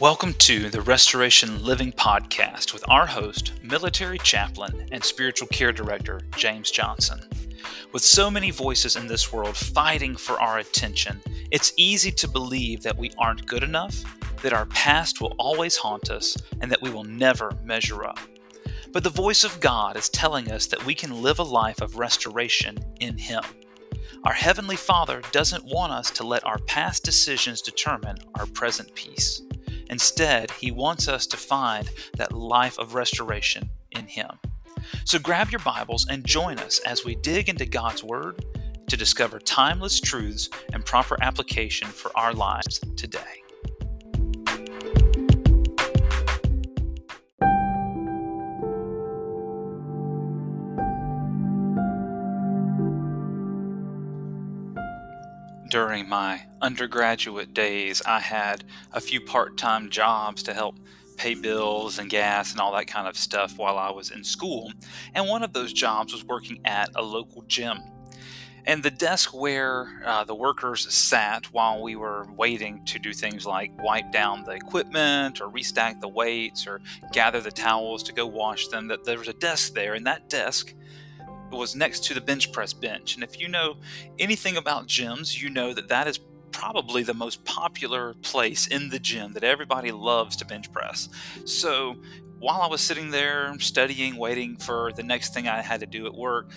Welcome to the Restoration Living Podcast with our host, military chaplain, and spiritual care director, James Johnson. With so many voices in this world fighting for our attention, it's easy to believe that we aren't good enough, that our past will always haunt us, and that we will never measure up. But the voice of God is telling us that we can live a life of restoration in Him. Our Heavenly Father doesn't want us to let our past decisions determine our present peace. Instead, He wants us to find that life of restoration in Him. So grab your Bibles and join us as we dig into God's Word to discover timeless truths and proper application for our lives today. During my undergraduate days, I had a few part time jobs to help pay bills and gas and all that kind of stuff while I was in school. And one of those jobs was working at a local gym. And the desk where uh, the workers sat while we were waiting to do things like wipe down the equipment or restack the weights or gather the towels to go wash them, that there was a desk there, and that desk was next to the bench press bench. And if you know anything about gyms, you know that that is probably the most popular place in the gym that everybody loves to bench press. So while I was sitting there studying, waiting for the next thing I had to do at work,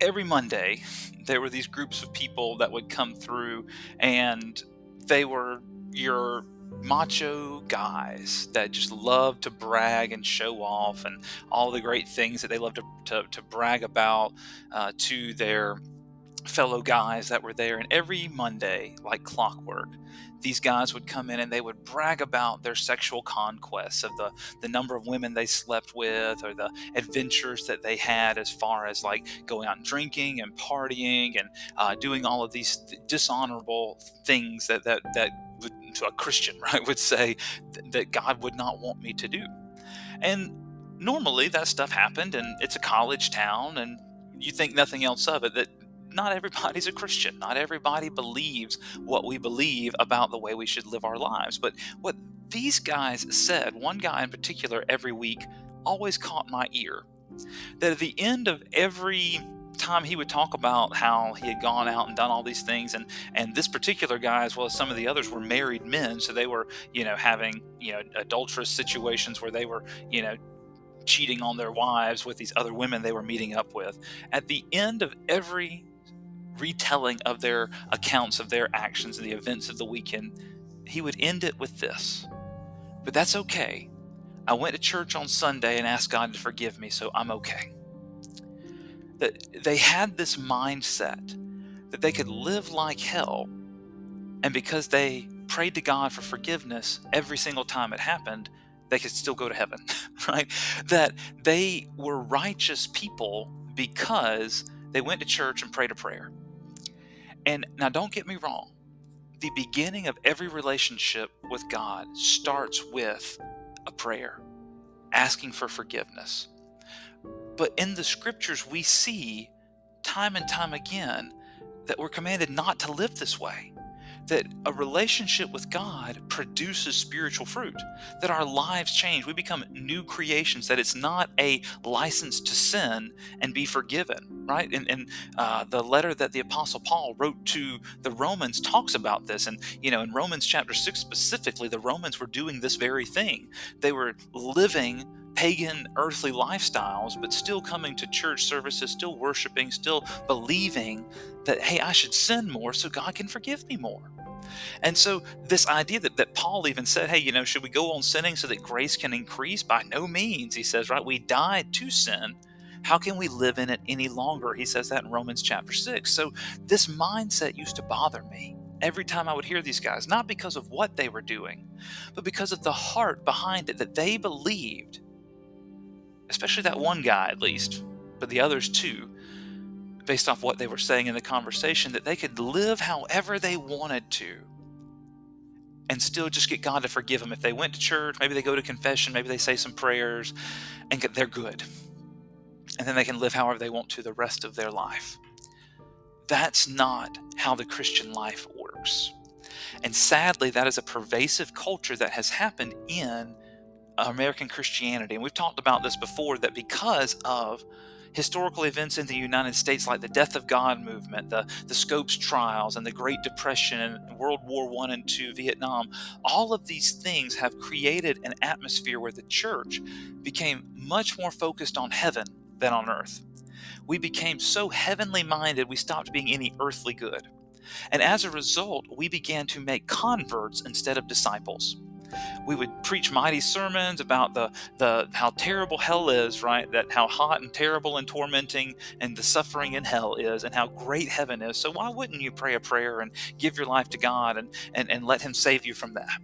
every Monday there were these groups of people that would come through and they were your macho guys that just love to brag and show off and all the great things that they love to, to, to brag about uh, to their fellow guys that were there. And every Monday, like clockwork, these guys would come in and they would brag about their sexual conquests of the, the number of women they slept with or the adventures that they had as far as like going out and drinking and partying and uh, doing all of these dishonorable things that, that, that a Christian, right, would say th- that God would not want me to do. And normally that stuff happened, and it's a college town, and you think nothing else of it. That not everybody's a Christian. Not everybody believes what we believe about the way we should live our lives. But what these guys said, one guy in particular, every week, always caught my ear. That at the end of every time he would talk about how he had gone out and done all these things and and this particular guy as well as some of the others were married men so they were you know having you know adulterous situations where they were you know cheating on their wives with these other women they were meeting up with. At the end of every retelling of their accounts of their actions and the events of the weekend he would end it with this but that's okay. I went to church on sunday and asked god to forgive me so i'm okay that they had this mindset that they could live like hell and because they prayed to God for forgiveness every single time it happened, they could still go to heaven, right? That they were righteous people because they went to church and prayed a prayer. And now, don't get me wrong, the beginning of every relationship with God starts with a prayer, asking for forgiveness. But in the scriptures, we see time and time again that we're commanded not to live this way. That a relationship with God produces spiritual fruit, that our lives change. We become new creations, that it's not a license to sin and be forgiven, right? And, and uh, the letter that the Apostle Paul wrote to the Romans talks about this. And, you know, in Romans chapter 6 specifically, the Romans were doing this very thing. They were living pagan earthly lifestyles, but still coming to church services, still worshiping, still believing that, hey, I should sin more so God can forgive me more. And so, this idea that, that Paul even said, hey, you know, should we go on sinning so that grace can increase? By no means. He says, right, we died to sin. How can we live in it any longer? He says that in Romans chapter 6. So, this mindset used to bother me every time I would hear these guys, not because of what they were doing, but because of the heart behind it, that they believed especially that one guy at least, but the others too, based off what they were saying in the conversation, that they could live however they wanted to and still just get God to forgive them. If they went to church, maybe they go to confession, maybe they say some prayers, and they're good. And then they can live however they want to the rest of their life. That's not how the Christian life works. And sadly, that is a pervasive culture that has happened in American Christianity. And we've talked about this before that because of historical events in the United States like the Death of God movement, the, the Scopes trials, and the Great Depression, and World War I and II, Vietnam, all of these things have created an atmosphere where the church became much more focused on heaven than on earth. We became so heavenly minded, we stopped being any earthly good. And as a result, we began to make converts instead of disciples we would preach mighty sermons about the the how terrible hell is right? That how hot and terrible and tormenting and the suffering in hell is and how great heaven is. So why wouldn't you pray a prayer and give your life to god and and, and let him save you from that?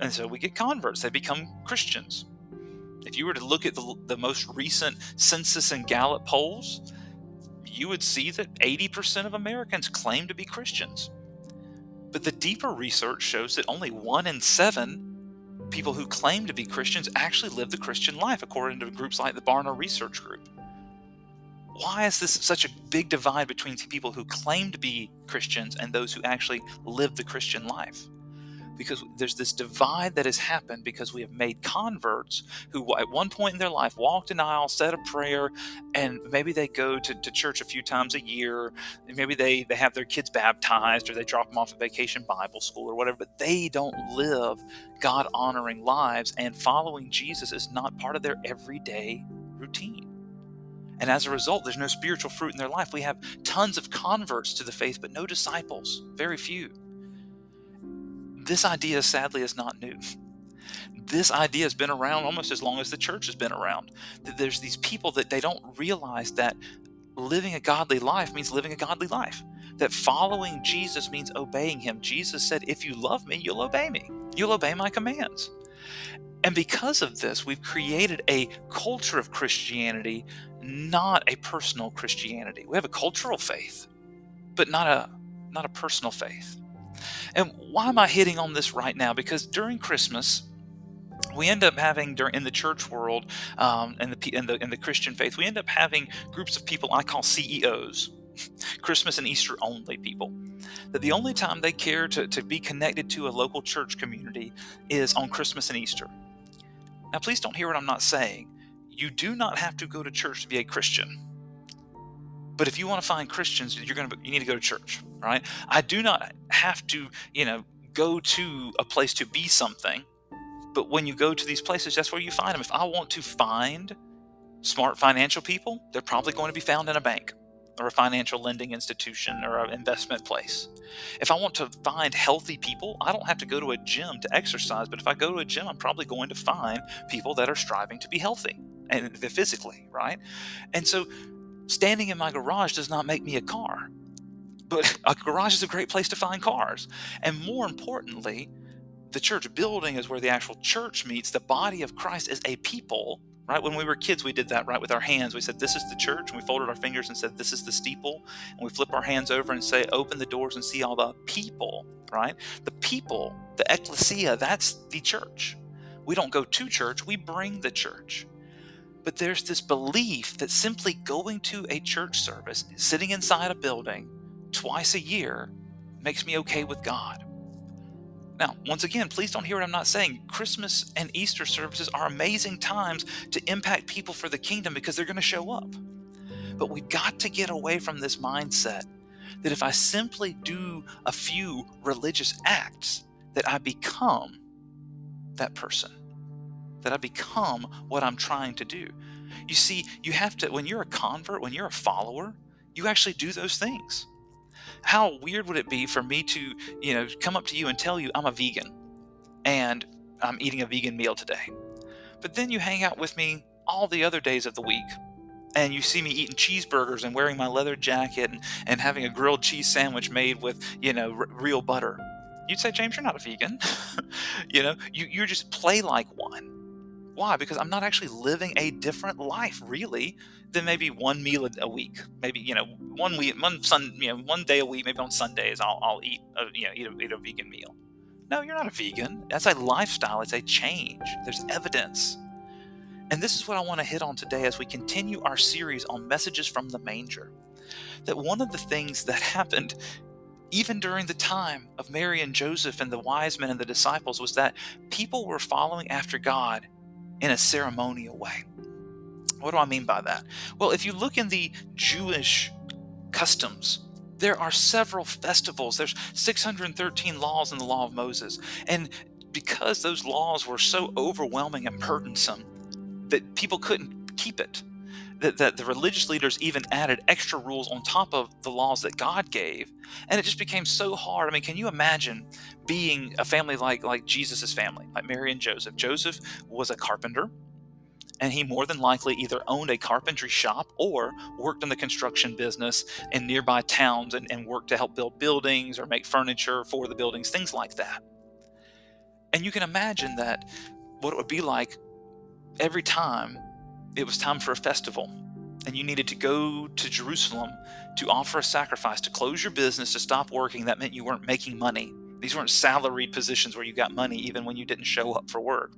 And so we get converts. They become christians. If you were to look at the, the most recent census and gallup polls you would see that 80% of americans claim to be christians but the deeper research shows that only one in seven people who claim to be Christians actually live the Christian life, according to groups like the Barna Research Group. Why is this such a big divide between people who claim to be Christians and those who actually live the Christian life? Because there's this divide that has happened because we have made converts who at one point in their life walked an aisle said a prayer and maybe they go to, to church a few times a year maybe they, they have their kids baptized or they drop them off at vacation bible school or whatever but they don't live god honoring lives and following jesus is not part of their everyday routine and as a result, there's no spiritual fruit in their life. We have tons of converts to the faith, but no disciples, very few. This idea, sadly, is not new. This idea has been around almost as long as the church has been around. That There's these people that they don't realize that living a godly life means living a godly life. That following Jesus means obeying him. Jesus said, If you love me, you'll obey me. You'll obey my commands. And because of this, we've created a culture of Christianity, not a personal Christianity. We have a cultural faith, but not a not a personal faith. And why am I hitting on this right now? Because during Christmas, we end up having in the church world um, and the in the in the Christian faith, we end up having groups of people I call CEOs, Christmas and Easter only people. That the only time they care to, to be connected to a local church community is on Christmas and Easter. Now, please don't hear what I'm not saying. You do not have to go to church to be a Christian. But if you want to find Christians, you're going to you need to go to church, right? I do not have to, you know, go to a place to be something. But when you go to these places, that's where you find them. If I want to find smart financial people, they're probably going to be found in a bank or a financial lending institution or an investment place. If I want to find healthy people, I don't have to go to a gym to exercise, but if I go to a gym, I'm probably going to find people that are striving to be healthy and physically, right? And so standing in my garage does not make me a car. But a garage is a great place to find cars. And more importantly, the church building is where the actual church meets. The body of Christ is a people, right? When we were kids, we did that, right? With our hands. We said, This is the church. And we folded our fingers and said, This is the steeple. And we flip our hands over and say, Open the doors and see all the people, right? The people, the ecclesia, that's the church. We don't go to church, we bring the church. But there's this belief that simply going to a church service, sitting inside a building twice a year, makes me okay with God. Now, once again, please don't hear what I'm not saying. Christmas and Easter services are amazing times to impact people for the kingdom because they're going to show up. But we've got to get away from this mindset that if I simply do a few religious acts, that I become that person that I become what I'm trying to do. You see, you have to, when you're a convert, when you're a follower, you actually do those things. How weird would it be for me to, you know, come up to you and tell you I'm a vegan and I'm eating a vegan meal today? But then you hang out with me all the other days of the week and you see me eating cheeseburgers and wearing my leather jacket and, and having a grilled cheese sandwich made with, you know, r- real butter. You'd say, James, you're not a vegan. you know, you, you just play like one why? Because I'm not actually living a different life, really, than maybe one meal a week. Maybe you know, one week, one sun, you know, one day a week. Maybe on Sundays, I'll, I'll eat, a, you know, eat a, eat a vegan meal. No, you're not a vegan. That's a lifestyle. It's a change. There's evidence. And this is what I want to hit on today as we continue our series on messages from the manger. That one of the things that happened even during the time of Mary and Joseph and the wise men and the disciples, was that people were following after God in a ceremonial way. What do I mean by that? Well, if you look in the Jewish customs, there are several festivals. There's 613 laws in the law of Moses. And because those laws were so overwhelming and burdensome that people couldn't keep it, that, that the religious leaders even added extra rules on top of the laws that God gave. And it just became so hard. I mean, can you imagine being a family like, like Jesus' family, like Mary and Joseph? Joseph was a carpenter and he more than likely either owned a carpentry shop or worked in the construction business in nearby towns and, and, worked to help build buildings or make furniture for the buildings, things like that. And you can imagine that what it would be like every time it was time for a festival and you needed to go to Jerusalem to offer a sacrifice, to close your business, to stop working. That meant you weren't making money. These weren't salaried positions where you got money even when you didn't show up for work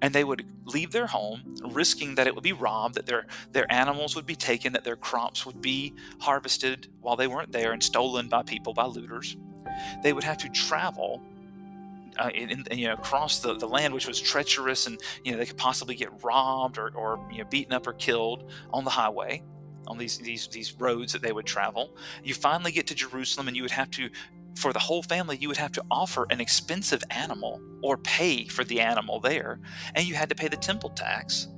and they would leave their home risking that it would be robbed that their their animals would be taken that their crops would be harvested while they weren't there and stolen by people by looters they would have to travel uh, in, in, you know across the, the land which was treacherous and you know they could possibly get robbed or, or you know beaten up or killed on the highway on these these these roads that they would travel you finally get to Jerusalem and you would have to for the whole family, you would have to offer an expensive animal or pay for the animal there, and you had to pay the temple tax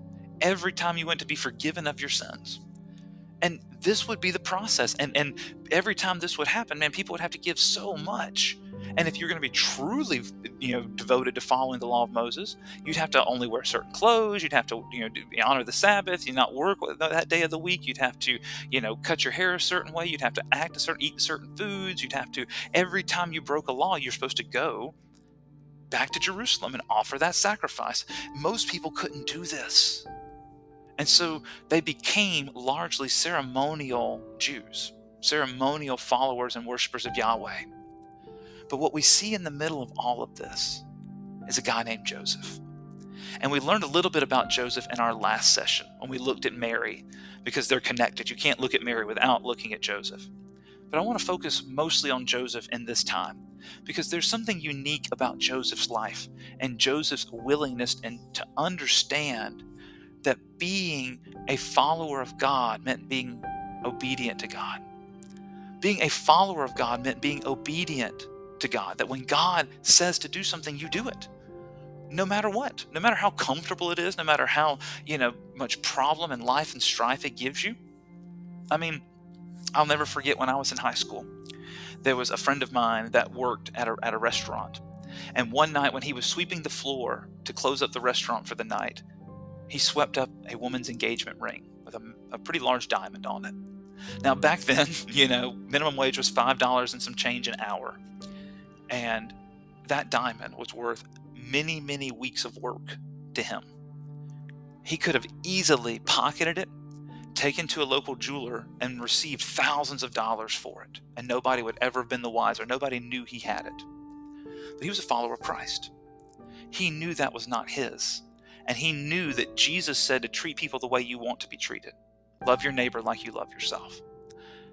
every time you went to be forgiven of your sins. And this would be the process. And, and every time this would happen, man, people would have to give so much and if you're going to be truly, you know, devoted to following the law of Moses, you'd have to only wear certain clothes. You'd have to, you know, honor the Sabbath. You not work that day of the week. You'd have to, you know, cut your hair a certain way. You'd have to act a certain, eat certain foods. You'd have to. Every time you broke a law, you're supposed to go back to Jerusalem and offer that sacrifice. Most people couldn't do this. And so they became largely ceremonial Jews, ceremonial followers and worshippers of Yahweh. But what we see in the middle of all of this is a guy named Joseph. And we learned a little bit about Joseph in our last session when we looked at Mary, because they're connected. You can't look at Mary without looking at Joseph. But I want to focus mostly on Joseph in this time, because there's something unique about Joseph's life and Joseph's willingness and to understand that being a follower of God meant being obedient to God. Being a follower of God meant being obedient to God. That when God says to do something, you do it. No matter what, no matter how comfortable it is, no matter how, you know, much problem and life and strife it gives you. I mean, I'll never forget when I was in high school. There was a friend of mine that worked at a, at a restaurant. And one night when he was sweeping the floor to close up the restaurant for the night, he swept up a woman's engagement ring with a, a pretty large diamond on it. Now, back then, you know, minimum wage was $5 and some change an hour. And that diamond was worth many, many weeks of work to him. He could have easily pocketed it, taken to a local jeweler, and received thousands of dollars for it. And nobody would ever have been the wiser. Nobody knew he had it. But he was a follower of Christ. He knew that was not his. And he knew that Jesus said to treat people the way you want to be treated. Love your neighbor like you love yourself.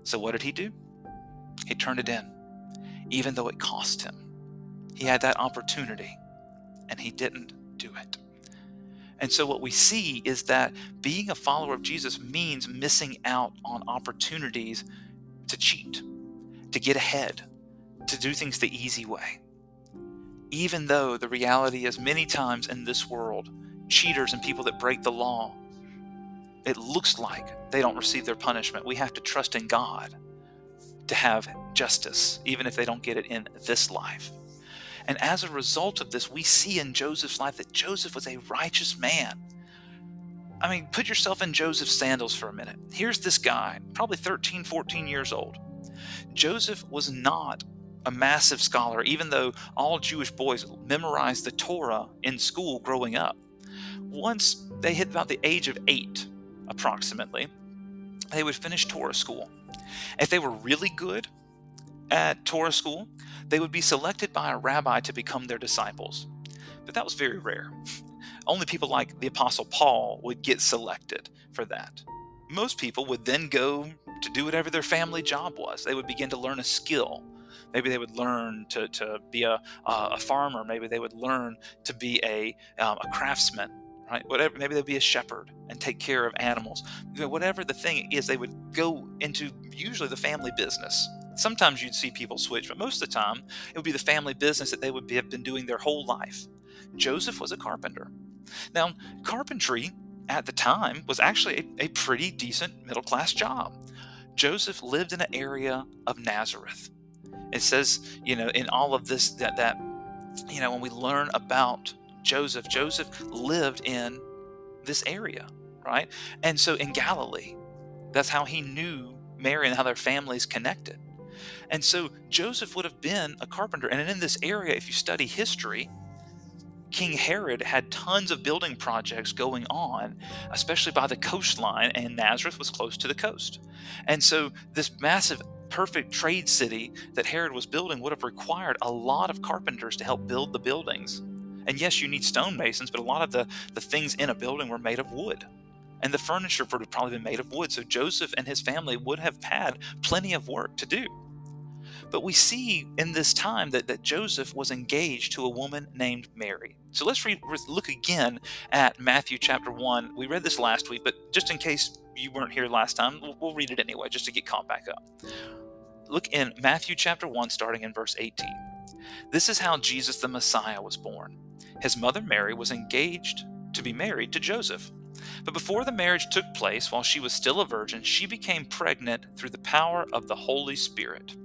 So what did he do? He turned it in even though it cost him. He had that opportunity and he didn't do it. And so, what we see is that being a follower of Jesus means missing out on opportunities to cheat, to get ahead, to do things the easy way. Even though the reality is, many times in this world, cheaters and people that break the law, it looks like they don't receive their punishment. We have to trust in God to have justice, even if they don't get it in this life. And as a result of this, we see in Joseph's life that Joseph was a righteous man. I mean, put yourself in Joseph's sandals for a minute. Here's this guy, probably 13, 14 years old. Joseph was not a massive scholar, even though all Jewish boys memorized the Torah in school growing up. Once they hit about the age of eight, approximately, they would finish Torah school. If they were really good at Torah school, they would be selected by a rabbi to become their disciples. But that was very rare. Only people like the Apostle Paul would get selected for that. Most people would then go to do whatever their family job was. They would begin to learn a skill maybe they would learn to, to be a, a farmer maybe they would learn to be a, um, a craftsman right whatever maybe they'd be a shepherd and take care of animals whatever the thing is they would go into usually the family business sometimes you'd see people switch but most of the time it would be the family business that they would be, have been doing their whole life joseph was a carpenter now carpentry at the time was actually a, a pretty decent middle class job joseph lived in an area of nazareth it says you know in all of this that that you know when we learn about Joseph. Joseph lived in this area, right? And so in Galilee, that's how he knew Mary and how their families connected. And so Joseph would have been a carpenter. And in this area, if you study history, King Herod had tons of building projects going on, especially by the coastline, and Nazareth was close to the coast. And so this massive perfect trade city that Herod was building would have required a lot of carpenters to help build the buildings. And yes, you need stonemasons, but a lot of the, the things in a building were made of wood. And the furniture would have probably been made of wood. So Joseph and his family would have had plenty of work to do. But we see in this time that, that Joseph was engaged to a woman named Mary. So let's read, look again at Matthew chapter 1. We read this last week, but just in case you weren't here last time, we'll, we'll read it anyway, just to get caught back up. Look in Matthew chapter 1, starting in verse 18. This is how Jesus the Messiah was born. His mother Mary was engaged to be married to Joseph. But before the marriage took place, while she was still a virgin, she became pregnant through the power of the Holy Spirit.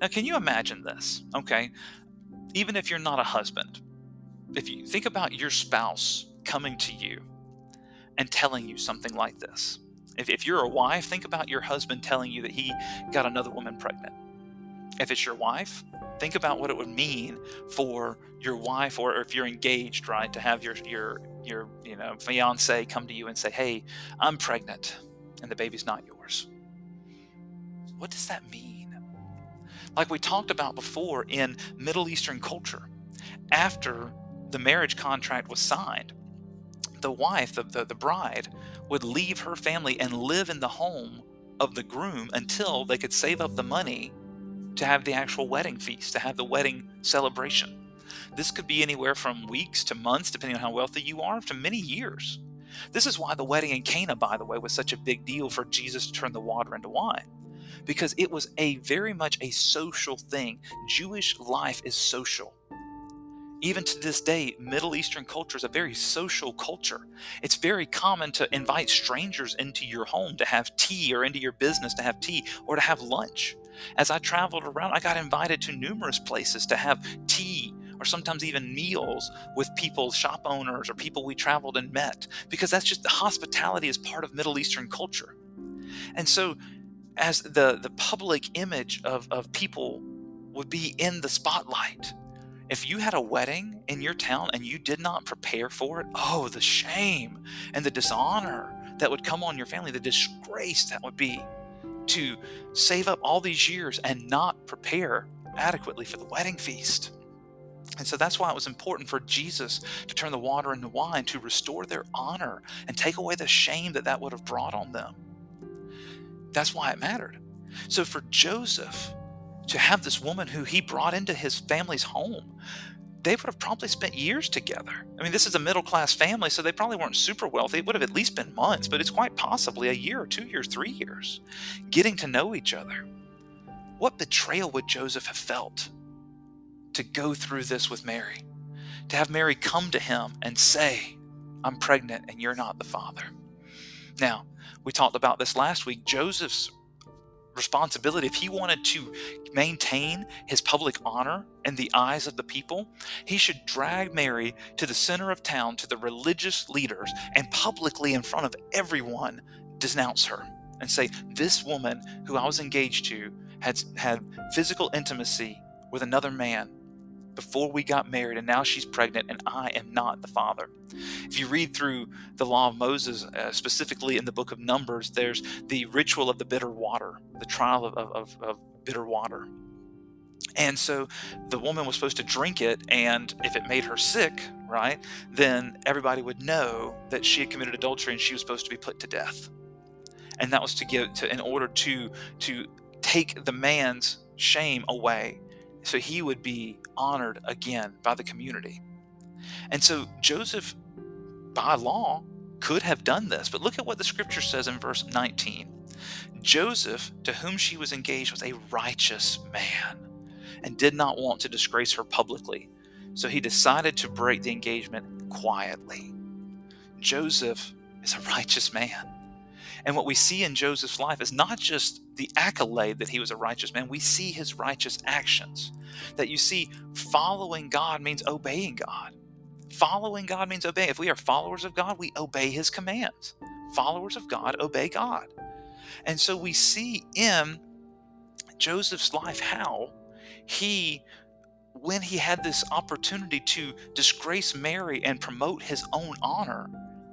Now, can you imagine this? Okay, even if you're not a husband, if you think about your spouse coming to you and telling you something like this. If, if you're a wife, think about your husband telling you that he got another woman pregnant. If it's your wife, think about what it would mean for your wife or if you're engaged, right, to have your your your you know fiance come to you and say, "Hey, I'm pregnant, and the baby's not yours." What does that mean? Like we talked about before in Middle Eastern culture, after the marriage contract was signed, the wife, the, the, the bride, would leave her family and live in the home of the groom until they could save up the money to have the actual wedding feast, to have the wedding celebration. This could be anywhere from weeks to months, depending on how wealthy you are, to many years. This is why the wedding in Cana, by the way, was such a big deal for Jesus to turn the water into wine. Because it was a very much a social thing. Jewish life is social. Even to this day, Middle Eastern culture is a very social culture. It's very common to invite strangers into your home to have tea or into your business to have tea or to have lunch. As I traveled around, I got invited to numerous places to have tea or sometimes even meals with people, shop owners, or people we traveled and met, because that's just the hospitality is part of Middle Eastern culture. And so, as the, the public image of, of people would be in the spotlight, if you had a wedding in your town and you did not prepare for it, oh, the shame and the dishonor that would come on your family, the disgrace that would be to save up all these years and not prepare adequately for the wedding feast. And so that's why it was important for Jesus to turn the water into wine to restore their honor and take away the shame that that would have brought on them. That's why it mattered. So for Joseph to have this woman who he brought into his family's home they would have probably spent years together. I mean, this is a middle class family, so they probably weren't super wealthy. It would have at least been months, but it's quite possibly a year, two years, three years, getting to know each other. What betrayal would Joseph have felt to go through this with Mary? To have Mary come to him and say, I'm pregnant and you're not the father. Now, we talked about this last week. Joseph's responsibility, if he wanted to maintain his public honor in the eyes of the people, he should drag Mary to the center of town to the religious leaders and publicly, in front of everyone, denounce her and say, This woman who I was engaged to had had physical intimacy with another man before we got married, and now she's pregnant, and I am not the father. If you read through the law of Moses, uh, specifically in the book of Numbers, there's the ritual of the bitter water, the trial of, of, of bitter water. And so the woman was supposed to drink it, and if it made her sick, right, then everybody would know that she had committed adultery and she was supposed to be put to death. And that was to give to in order to to take the man's shame away so he would be honored again by the community. And so Joseph, by law, could have done this. But look at what the scripture says in verse 19 Joseph, to whom she was engaged, was a righteous man and did not want to disgrace her publicly. So he decided to break the engagement quietly. Joseph is a righteous man. And what we see in Joseph's life is not just the accolade that he was a righteous man, we see his righteous actions. That you see, following God means obeying God. Following God means obeying. If we are followers of God, we obey his commands. Followers of God obey God. And so we see in Joseph's life how he, when he had this opportunity to disgrace Mary and promote his own honor,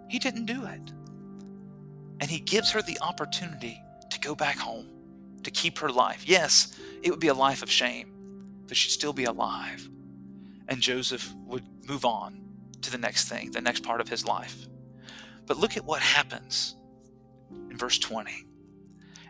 he didn't do it. And he gives her the opportunity to go back home, to keep her life. Yes, it would be a life of shame, but she'd still be alive. And Joseph would move on to the next thing, the next part of his life. But look at what happens in verse 20.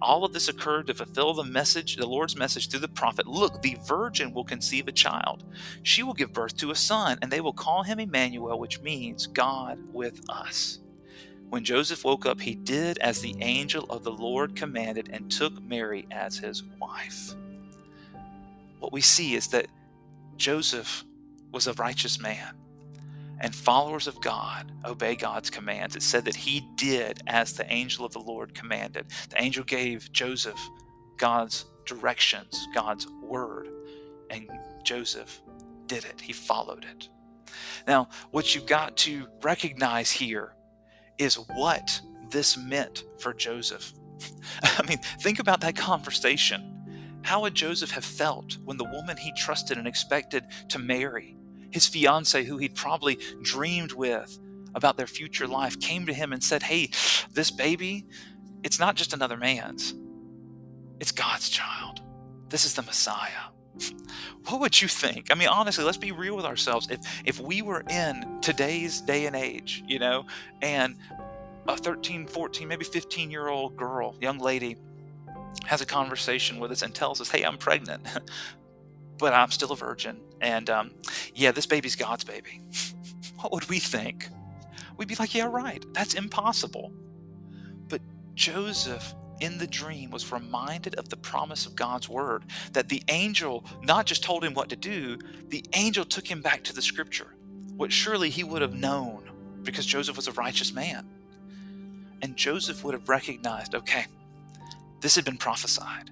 All of this occurred to fulfill the message, the Lord's message through the prophet. Look, the virgin will conceive a child. She will give birth to a son, and they will call him Emmanuel, which means God with us. When Joseph woke up, he did as the angel of the Lord commanded and took Mary as his wife. What we see is that Joseph was a righteous man and followers of God obey God's commands. It said that he did as the angel of the Lord commanded. The angel gave Joseph God's directions, God's word, and Joseph did it. He followed it. Now, what you've got to recognize here is what this meant for Joseph. I mean, think about that conversation. How would Joseph have felt when the woman he trusted and expected to marry his fiance, who he'd probably dreamed with about their future life, came to him and said, Hey, this baby, it's not just another man's, it's God's child. This is the Messiah. What would you think? I mean, honestly, let's be real with ourselves. If if we were in today's day and age, you know, and a 13, 14, maybe 15 year old girl, young lady, has a conversation with us and tells us, Hey, I'm pregnant but I'm still a virgin. And um, yeah, this baby's God's baby. what would we think? We'd be like, yeah, right. That's impossible. But Joseph in the dream was reminded of the promise of God's word that the angel not just told him what to do, the angel took him back to the scripture, what surely he would have known because Joseph was a righteous man. And Joseph would have recognized okay, this had been prophesied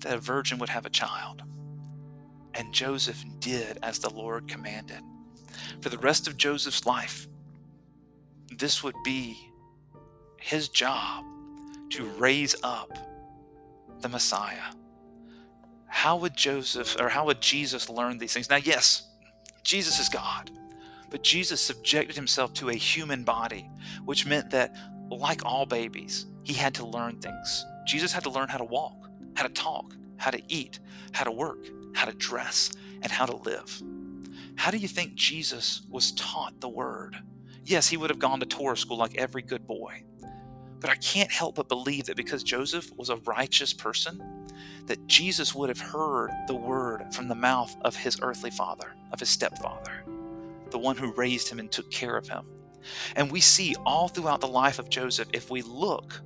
that a virgin would have a child. And Joseph did as the Lord commanded. For the rest of Joseph's life, this would be his job to raise up the Messiah. How would Joseph or how would Jesus learn these things? Now, yes, Jesus is God, but Jesus subjected himself to a human body, which meant that, like all babies, he had to learn things. Jesus had to learn how to walk, how to talk, how to eat, how to work, how to dress, and how to live. How do you think Jesus was taught the word? Yes, he would have gone to Torah school like every good boy. But I can't help but believe that because Joseph was a righteous person, that Jesus would have heard the word from the mouth of his earthly father, of his stepfather, the one who raised him and took care of him. And we see all throughout the life of Joseph, if we look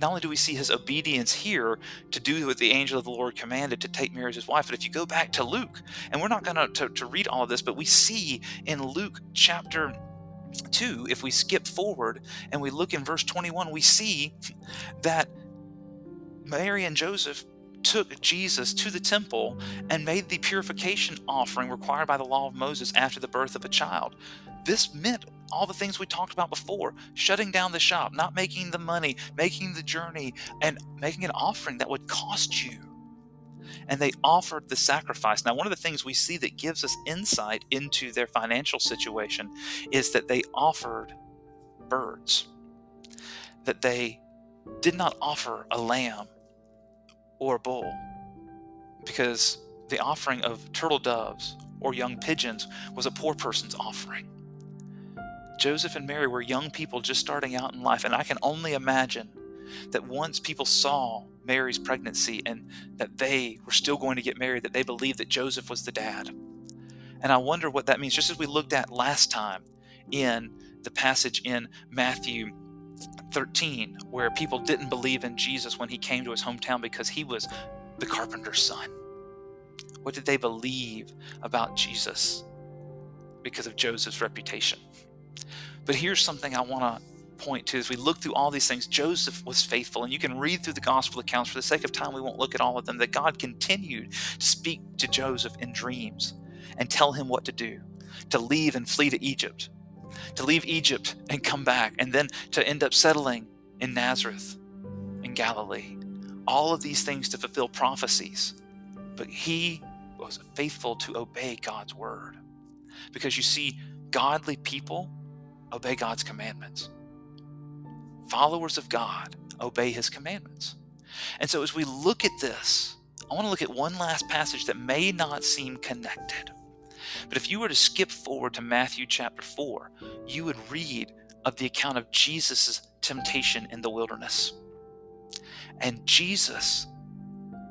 not only do we see his obedience here to do what the angel of the Lord commanded to take Mary as his wife, but if you go back to Luke, and we're not going to, to read all of this, but we see in Luke chapter 2, if we skip forward and we look in verse 21, we see that Mary and Joseph took Jesus to the temple and made the purification offering required by the law of Moses after the birth of a child. This meant all the things we talked about before shutting down the shop, not making the money, making the journey, and making an offering that would cost you. And they offered the sacrifice. Now, one of the things we see that gives us insight into their financial situation is that they offered birds. that they did not offer a lamb or bull because the offering of turtle doves or young pigeons was a poor person's offering. Joseph and Mary were young people just starting out in life, and I can only imagine that once people saw Mary's pregnancy and that they were still going to get married, that they believed that Joseph was the dad. And I wonder what that means, just as we looked at last time in the passage in Matthew 13, where people didn't believe in Jesus when he came to his hometown because he was the carpenter's son. What did they believe about Jesus because of Joseph's reputation? But here's something I want to point to as we look through all these things. Joseph was faithful, and you can read through the gospel accounts. For the sake of time, we won't look at all of them. That God continued to speak to Joseph in dreams and tell him what to do to leave and flee to Egypt, to leave Egypt and come back, and then to end up settling in Nazareth in Galilee. All of these things to fulfill prophecies. But he was faithful to obey God's word. Because you see, godly people obey God's commandments. Followers of God obey his commandments. And so as we look at this, I want to look at one last passage that may not seem connected. But if you were to skip forward to Matthew chapter 4, you would read of the account of Jesus' temptation in the wilderness. And Jesus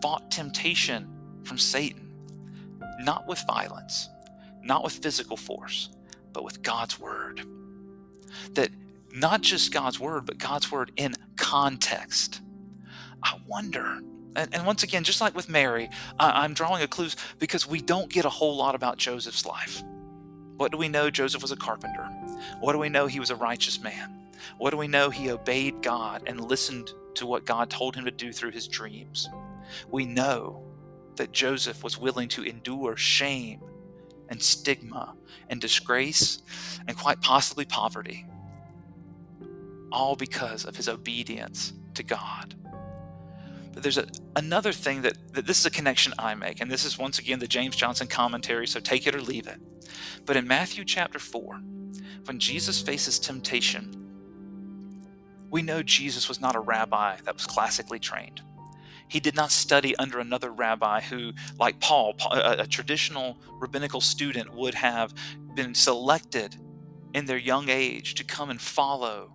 fought temptation from Satan, not with violence, not with physical force, but with God's word. That not just God's word, but God's word in context. I wonder and, and once again, just like with Mary, I, I'm drawing a clue because we don't get a whole lot about Joseph's life. What do we know? Joseph was a carpenter. What do we know? He was a righteous man. What do we know? He obeyed God and listened to what God told him to do through his dreams. We know that Joseph was willing to endure shame and stigma and disgrace and quite possibly poverty, all because of his obedience to God. There's a, another thing that, that this is a connection I make, and this is once again the James Johnson commentary, so take it or leave it. But in Matthew chapter 4, when Jesus faces temptation, we know Jesus was not a rabbi that was classically trained. He did not study under another rabbi who, like Paul, a, a traditional rabbinical student, would have been selected in their young age to come and follow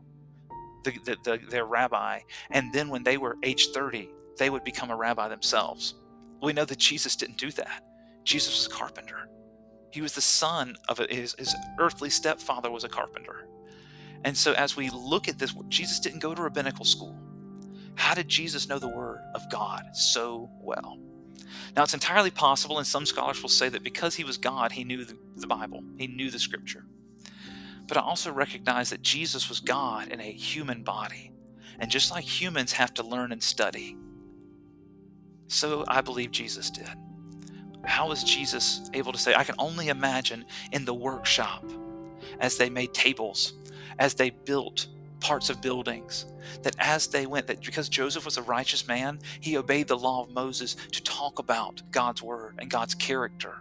the, the, the, their rabbi. And then when they were age 30, they would become a rabbi themselves. We know that Jesus didn't do that. Jesus was a carpenter. He was the son of a, his, his earthly stepfather was a carpenter. And so as we look at this, Jesus didn't go to rabbinical school. How did Jesus know the word of God so well? Now, it's entirely possible, and some scholars will say that because he was God, he knew the, the Bible, he knew the scripture. But I also recognize that Jesus was God in a human body. And just like humans have to learn and study, so I believe Jesus did. How was Jesus able to say, I can only imagine in the workshop as they made tables, as they built parts of buildings, that as they went, that because Joseph was a righteous man, he obeyed the law of Moses to talk about God's word and God's character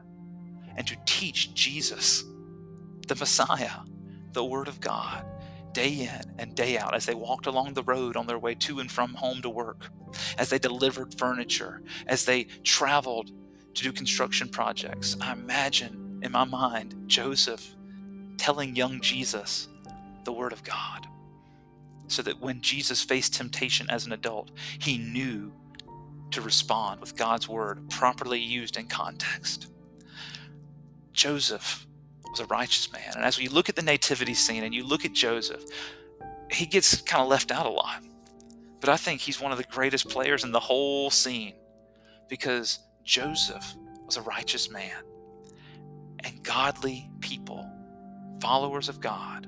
and to teach Jesus, the Messiah, the word of God day in and day out as they walked along the road on their way to and from home to work, as they delivered furniture, as they traveled to do construction projects. I imagine in my mind Joseph telling young Jesus the Word of God so that when Jesus faced temptation as an adult, he knew to respond with God's Word properly used in context. Joseph was a righteous man. And as we look at the nativity scene and you look at Joseph, he gets kind of left out a lot. But I think he's one of the greatest players in the whole scene because Joseph was a righteous man. And godly people, followers of God,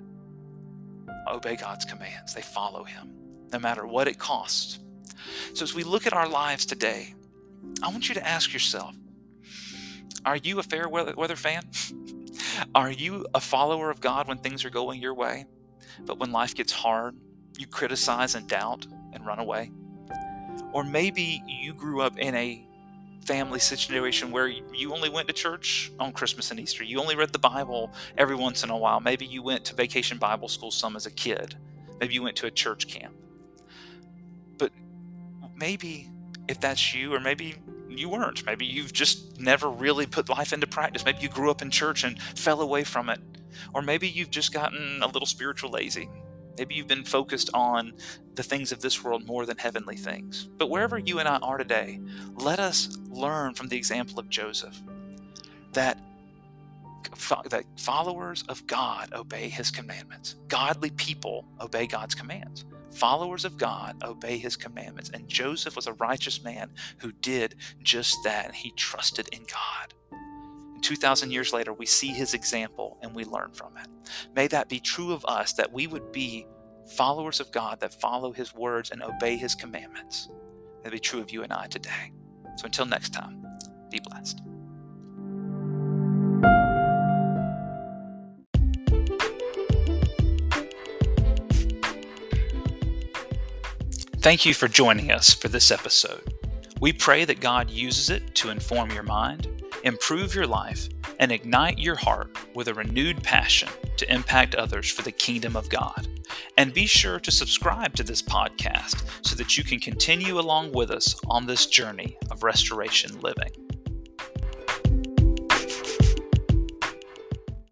obey God's commands. They follow him, no matter what it costs. So as we look at our lives today, I want you to ask yourself Are you a fair weather fan? Are you a follower of God when things are going your way, but when life gets hard, you criticize and doubt and run away? Or maybe you grew up in a family situation where you only went to church on Christmas and Easter. You only read the Bible every once in a while. Maybe you went to vacation Bible school some as a kid. Maybe you went to a church camp. But maybe if that's you, or maybe you weren't, maybe you've just never really put life into practice. Maybe you grew up in church and fell away from it. Or maybe you've just gotten a little spiritual lazy. Maybe you've been focused on the things of this world more than heavenly things. But wherever you and I are today, let us learn from the example of Joseph that that followers of God obey his commandments. Godly people obey God's commands. Followers of God obey his commandments. And Joseph was a righteous man who did just that. And he trusted in God. 2,000 years later, we see his example and we learn from it. May that be true of us, that we would be followers of God that follow his words and obey his commandments. May be true of you and I today. So until next time, be blessed. Thank you for joining us for this episode. We pray that God uses it to inform your mind improve your life, and ignite your heart with a renewed passion to impact others for the kingdom of God. And be sure to subscribe to this podcast so that you can continue along with us on this journey of restoration living.